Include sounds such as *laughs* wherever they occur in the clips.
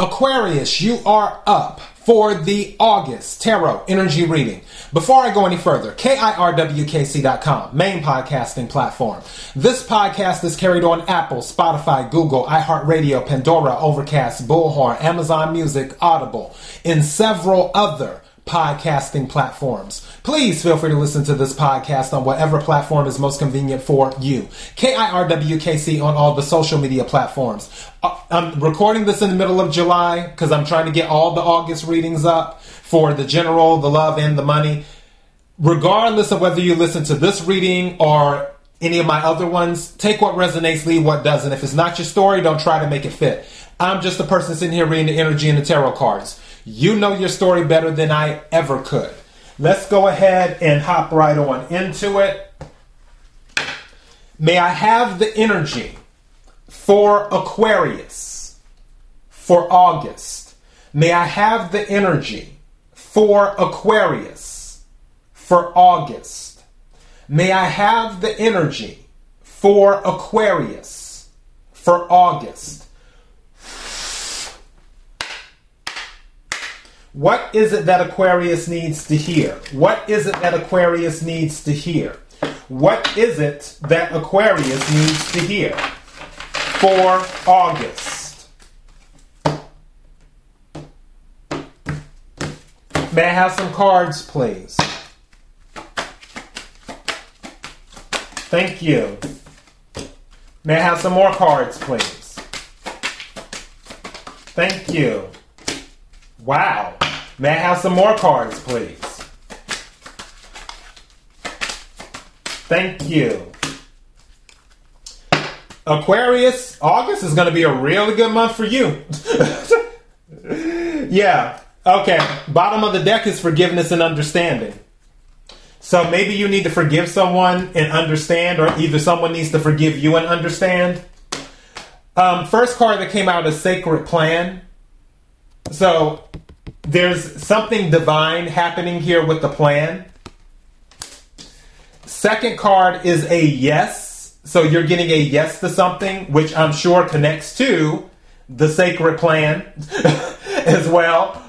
Aquarius, you are up for the August Tarot Energy Reading. Before I go any further, KIRWKC.com, main podcasting platform. This podcast is carried on Apple, Spotify, Google, iHeartRadio, Pandora, Overcast, Bullhorn, Amazon Music, Audible, and several other podcasting platforms. Please feel free to listen to this podcast on whatever platform is most convenient for you. KIRWKC on all the social media platforms. Uh, I'm recording this in the middle of July because I'm trying to get all the August readings up for the general, the love, and the money. Regardless of whether you listen to this reading or any of my other ones, take what resonates, leave what doesn't. If it's not your story, don't try to make it fit. I'm just a person sitting here reading the energy and the tarot cards. You know your story better than I ever could. Let's go ahead and hop right on into it. May I have the energy for Aquarius for August? May I have the energy for Aquarius for August? May I have the energy for Aquarius for August? What is it that Aquarius needs to hear? What is it that Aquarius needs to hear? What is it that Aquarius needs to hear for August? May I have some cards, please? Thank you. May I have some more cards, please? Thank you. Wow. May I have some more cards, please? Thank you. Aquarius, August is going to be a really good month for you. *laughs* yeah. Okay. Bottom of the deck is forgiveness and understanding. So maybe you need to forgive someone and understand, or either someone needs to forgive you and understand. Um, first card that came out is Sacred Plan. So there's something divine happening here with the plan. Second card is a yes. So you're getting a yes to something, which I'm sure connects to the sacred plan *laughs* as well.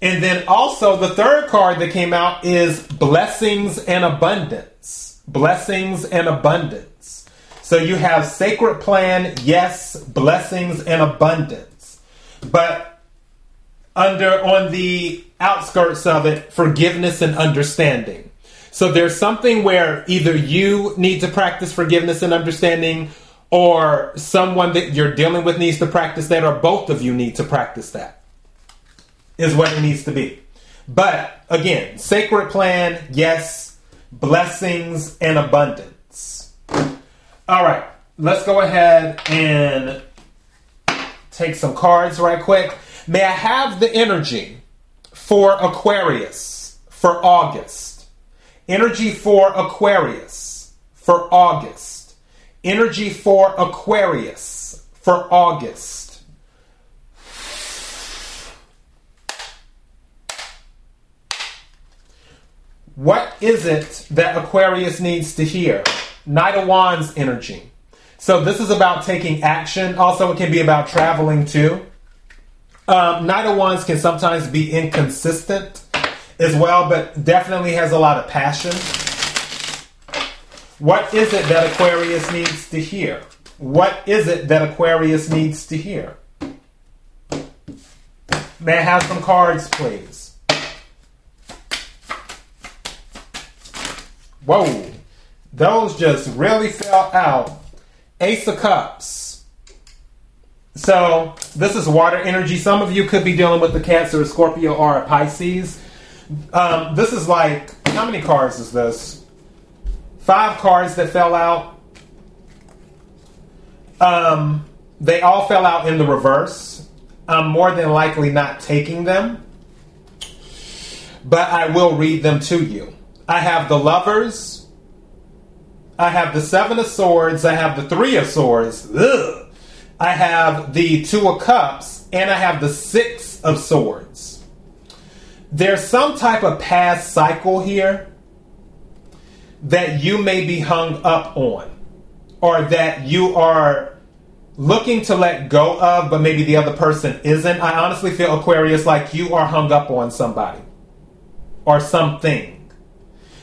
And then also the third card that came out is blessings and abundance. Blessings and abundance. So you have sacred plan, yes, blessings and abundance. But under on the outskirts of it forgiveness and understanding. So there's something where either you need to practice forgiveness and understanding or someone that you're dealing with needs to practice that or both of you need to practice that. Is what it needs to be. But again, sacred plan, yes, blessings and abundance. All right, let's go ahead and take some cards right quick. May I have the energy for Aquarius for August? Energy for Aquarius for August. Energy for Aquarius for August. What is it that Aquarius needs to hear? Knight of Wands energy. So this is about taking action. Also, it can be about traveling too. Um, Knight of Wands can sometimes be inconsistent as well, but definitely has a lot of passion. What is it that Aquarius needs to hear? What is it that Aquarius needs to hear? May I have some cards, please? Whoa, those just really fell out. Ace of Cups. So this is water energy. Some of you could be dealing with the Cancer, Scorpio, or a Pisces. Um, this is like how many cards is this? Five cards that fell out. Um, they all fell out in the reverse. I'm more than likely not taking them, but I will read them to you. I have the Lovers. I have the Seven of Swords. I have the Three of Swords. Ugh. I have the Two of Cups, and I have the Six of Swords. There's some type of past cycle here that you may be hung up on, or that you are looking to let go of, but maybe the other person isn't. I honestly feel Aquarius like you are hung up on somebody or something.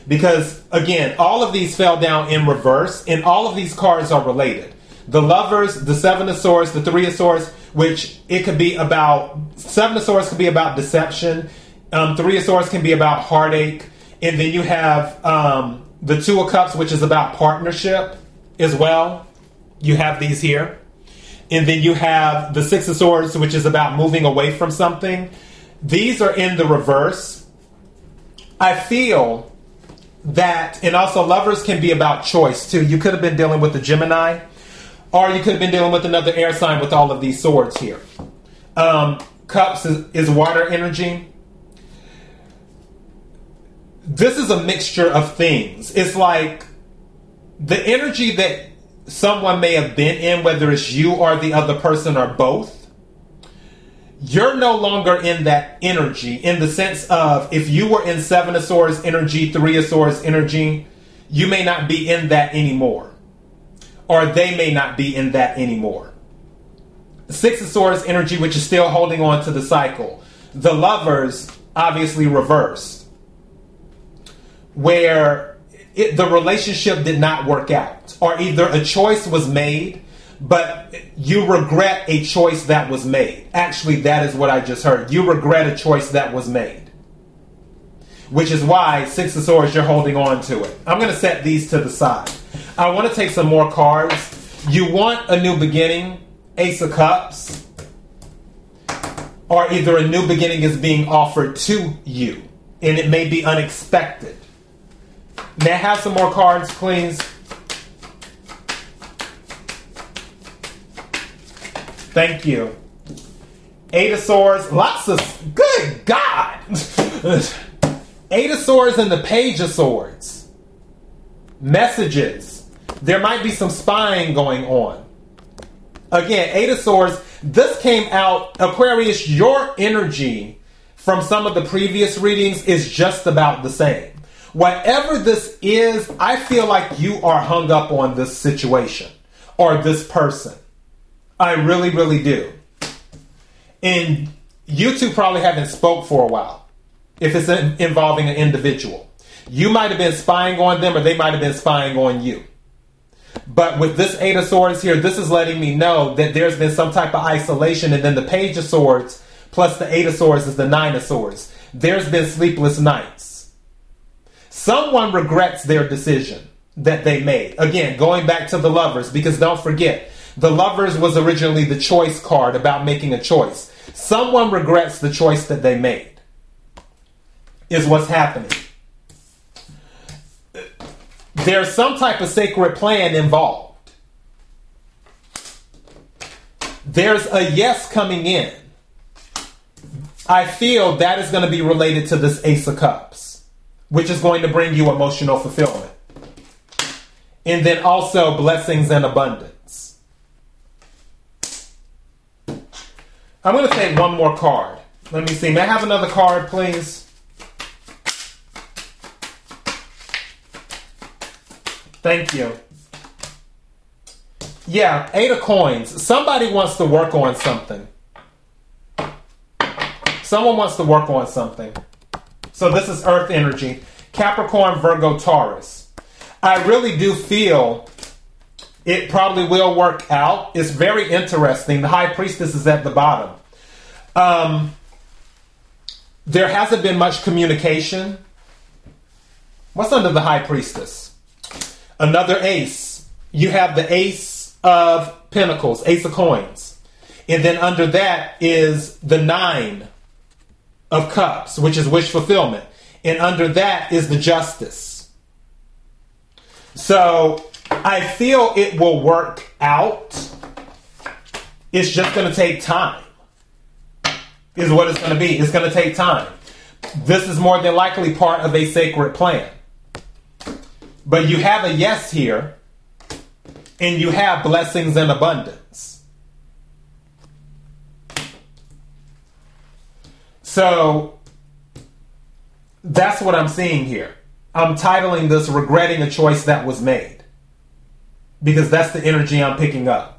Because again, all of these fell down in reverse, and all of these cards are related. The lovers, the seven of swords, the three of swords, which it could be about seven of swords could be about deception, um, three of swords can be about heartache, and then you have um, the two of cups, which is about partnership as well. You have these here. And then you have the Six of Swords, which is about moving away from something. These are in the reverse. I feel that, and also lovers can be about choice too. You could have been dealing with the Gemini, or you could have been dealing with another air sign with all of these swords here. Um, cups is, is water energy. This is a mixture of things. It's like the energy that someone may have been in, whether it's you or the other person or both, you're no longer in that energy in the sense of if you were in Seven of Swords energy, Three of Swords energy, you may not be in that anymore. Or they may not be in that anymore. Six of Swords energy, which is still holding on to the cycle. The lovers, obviously reversed, where it, the relationship did not work out, or either a choice was made, but you regret a choice that was made. Actually, that is what I just heard. You regret a choice that was made. Which is why Six of Swords, you're holding on to it. I'm going to set these to the side. I want to take some more cards. You want a new beginning, Ace of Cups, or either a new beginning is being offered to you, and it may be unexpected. I have some more cards, please? Thank you. Eight of Swords, lots of good God. *laughs* Eight of Swords and the Page of Swords. Messages. There might be some spying going on. Again, Eight of Swords. This came out, Aquarius, your energy from some of the previous readings is just about the same. Whatever this is, I feel like you are hung up on this situation or this person. I really, really do. And you two probably haven't spoke for a while if it's involving an individual. You might have been spying on them or they might have been spying on you. But with this Eight of Swords here, this is letting me know that there's been some type of isolation. And then the Page of Swords plus the Eight of Swords is the Nine of Swords. There's been sleepless nights. Someone regrets their decision that they made. Again, going back to the lovers, because don't forget, the lovers was originally the choice card about making a choice. Someone regrets the choice that they made, is what's happening. There's some type of sacred plan involved. There's a yes coming in. I feel that is going to be related to this Ace of Cups, which is going to bring you emotional fulfillment. And then also blessings and abundance. I'm going to take one more card. Let me see. May I have another card, please? Thank you. Yeah, eight of coins. Somebody wants to work on something. Someone wants to work on something. So this is earth energy. Capricorn, Virgo, Taurus. I really do feel it probably will work out. It's very interesting. The high priestess is at the bottom. Um, there hasn't been much communication. What's under the high priestess? Another ace. You have the ace of pentacles, ace of coins. And then under that is the nine of cups, which is wish fulfillment. And under that is the justice. So I feel it will work out. It's just going to take time, is what it's going to be. It's going to take time. This is more than likely part of a sacred plan. But you have a yes here, and you have blessings and abundance. So that's what I'm seeing here. I'm titling this Regretting a Choice That Was Made because that's the energy I'm picking up.